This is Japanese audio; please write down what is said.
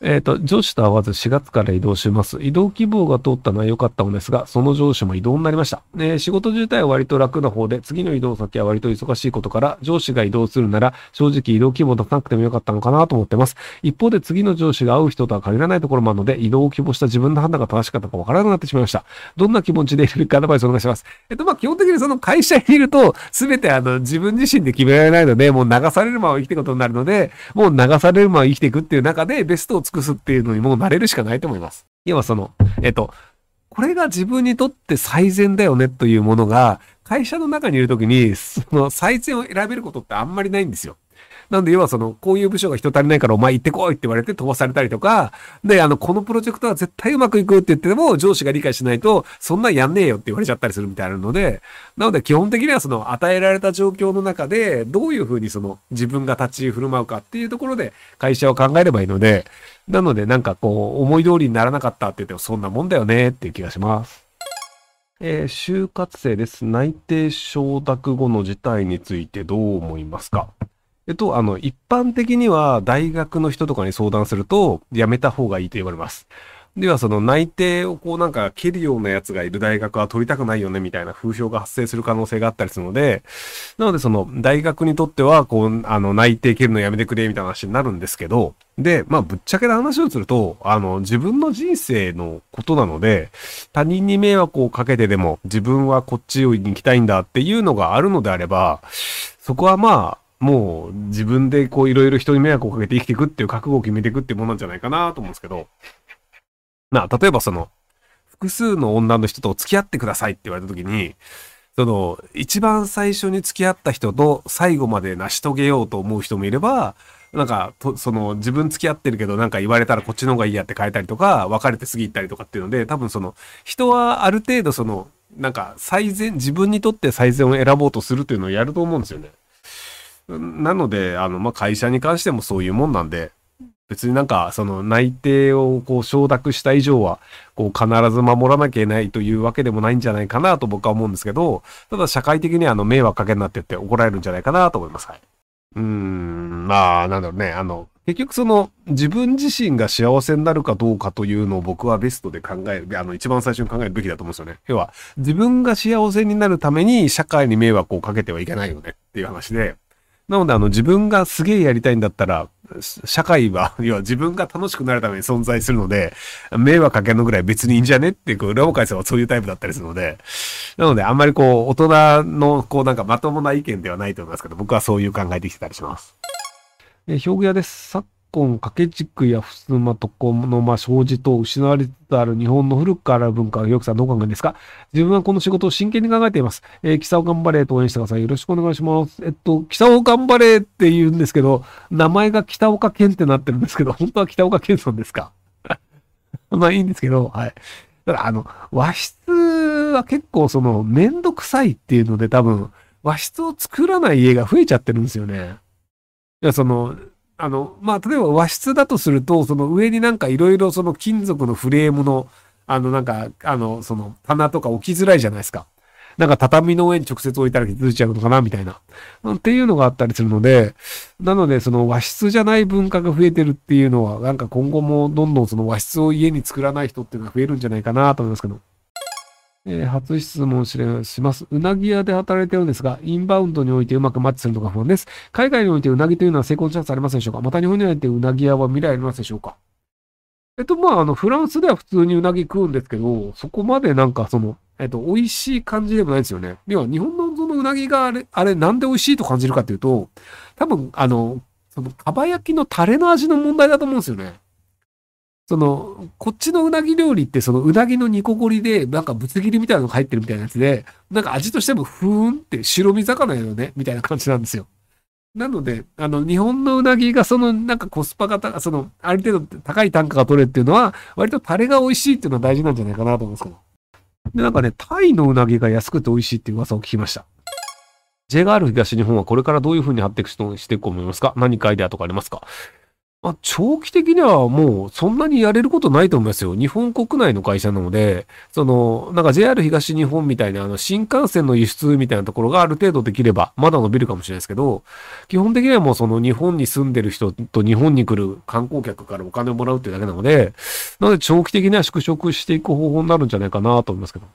えっ、と、上司と会わず4月から移動します。移動希望が通ったのは良かったのですが、その上司も移動になりました。えー仕事自体は割と楽な方で、次の移動先は割と忙しいことから、上司が移動するなら、正直移動希望出さなくてもよかったのかなと思ってます。一方で次の上司が会う人とは限らないところもあるので、移動を希望した自分の判断が正しかったかわからなくなってしまいました。どんな気持ちでいるかアドバイスお願いします。えっと、まあ、基本的にその会社にいると、すべてあの、自分自身で決められないので、もう流されるまま生きていくことになるので、もう流されるまま生きていくっていう中で、ベストを尽くすっていうのにもう慣れるしかないと思います。要はその、えっと、これが自分にとって最善だよねというものが、会社の中にいるときに、その最善を選べることってあんまりないんですよ。なんで、要はその、こういう部署が人足りないからお前行ってこいって言われて飛ばされたりとか、で、あの、このプロジェクトは絶対うまくいくって言っても、上司が理解しないと、そんなんやんねえよって言われちゃったりするみたいなので、なので基本的にはその、与えられた状況の中で、どういうふうにその、自分が立ち振る舞うかっていうところで、会社を考えればいいので、なのでなんかこう、思い通りにならなかったって言っても、そんなもんだよねっていう気がします。えー就活生です。内定承諾後の事態についてどう思いますか？えっと、あの、一般的には大学の人とかに相談すると、やめた方がいいと言われます。では、その内定をこうなんか蹴るようなやつがいる。大学は取りたくないよねみたいな風評が発生する可能性があったりするので、なのでその大学にとっては、こう、あの内定蹴るのやめてくれみたいな話になるんですけど、で、まあぶっちゃけた話をすると、あの自分の人生のことなので、他人に迷惑をかけてでも自分はこっちに行きたいんだっていうのがあるのであれば、そこはまあ、もう自分でこういろいろ人に迷惑をかけて生きていくっていう覚悟を決めていくっていうものなんじゃないかなと思うんですけど、な、例えばその、複数の女の人と付き合ってくださいって言われた時に、その、一番最初に付き合った人と最後まで成し遂げようと思う人もいれば、なんか、とその、自分付き合ってるけど、なんか言われたらこっちの方がいいやって変えたりとか、別れて過ぎったりとかっていうので、多分その、人はある程度その、なんか、最善、自分にとって最善を選ぼうとするというのをやると思うんですよね。なので、あの、まあ、会社に関してもそういうもんなんで、別になんか、その内定をこう承諾した以上は、こう必ず守らなきゃいけないというわけでもないんじゃないかなと僕は思うんですけど、ただ社会的にあの迷惑かけんなってって怒られるんじゃないかなと思います。うーん、まあ、なんだろうね。あの、結局その自分自身が幸せになるかどうかというのを僕はベストで考える、あの一番最初に考えるべきだと思うんですよね。要は、自分が幸せになるために社会に迷惑をかけてはいけないよねっていう話で、なので、あの、自分がすげえやりたいんだったら、社会は、要は自分が楽しくなるために存在するので、迷惑かけるのぐらい別にいいんじゃねっていう、こう裏を返せばそういうタイプだったりするので、なので、あんまりこう、大人の、こう、なんかまともな意見ではないと思いますけど、僕はそういう考えできてたりします。えー、表具屋です。昨今、掛け軸や襖、床の間、障子と失われつつある日本の古くから文化をよくさんどう考えですか？自分はこの仕事を真剣に考えています。えー、キサオ頑張れと応援してください。よろしくお願いします。えっと、キサオ頑張れって言うんですけど、名前が北岡健ってなってるんですけど、本当は北岡健さんですか？まあいいんですけど、はい。ただ、あの、和室は結構その、めんどくさいっていうので多分、和室を作らない家が増えちゃってるんですよね。いや、その、あの、まあ、例えば和室だとすると、その上になんかいろいろその金属のフレームの、あの、なんか、あの、その棚とか置きづらいじゃないですか。なんか畳の上に直接置いたら崩れちゃうのかなみたいな。っていうのがあったりするので、なのでその和室じゃない文化が増えてるっていうのは、なんか今後もどんどんその和室を家に作らない人っていうのが増えるんじゃないかなと思いますけど。えー初質問しれます。うなぎ屋で働いてるんですが、インバウンドにおいてうまくマッチするのが不安です。海外においてうなぎというのは成功チャンスありますでしょうか？また日本においてうなぎ屋は未来ありますでしょうか？えっと、まあ、あの、フランスでは普通にうなぎ食うんですけど、そこまでなんかその、えっと、美味しい感じでもないですよね。要は、日本のそのうなぎがあれ、あれ、なんで美味しいと感じるかっていうと、多分、あの、その、かば焼きのタレの味の問題だと思うんですよね。その、こっちのうなぎ料理って、そのうなぎの煮こごりで、なんかぶつ切りみたいなのが入ってるみたいなやつで、なんか味としてもふーんって白身魚よね、みたいな感じなんですよ。なので、あの、日本のうなぎがその、なんかコスパがた、その、ある程度高い単価が取れるっていうのは、割とタレが美味しいっていうのは大事なんじゃないかなと思うんですけど。で、なんかね、タイのうなぎが安くて美味しいっていう噂を聞きました。JR 東日本はこれからどういうふうに発展していくと思いますか？何かアイデアとかありますか？あ、長期的にはもうそんなにやれることないと思いますよ。日本国内の会社なので、その、なんか JR 東日本みたいなあの新幹線の輸出みたいなところがある程度できれば、まだ伸びるかもしれないですけど、基本的にはもうその日本に住んでる人と日本に来る観光客からお金をもらうっていうだけなので、なので長期的には縮小していく方法になるんじゃないかなと思いますけど。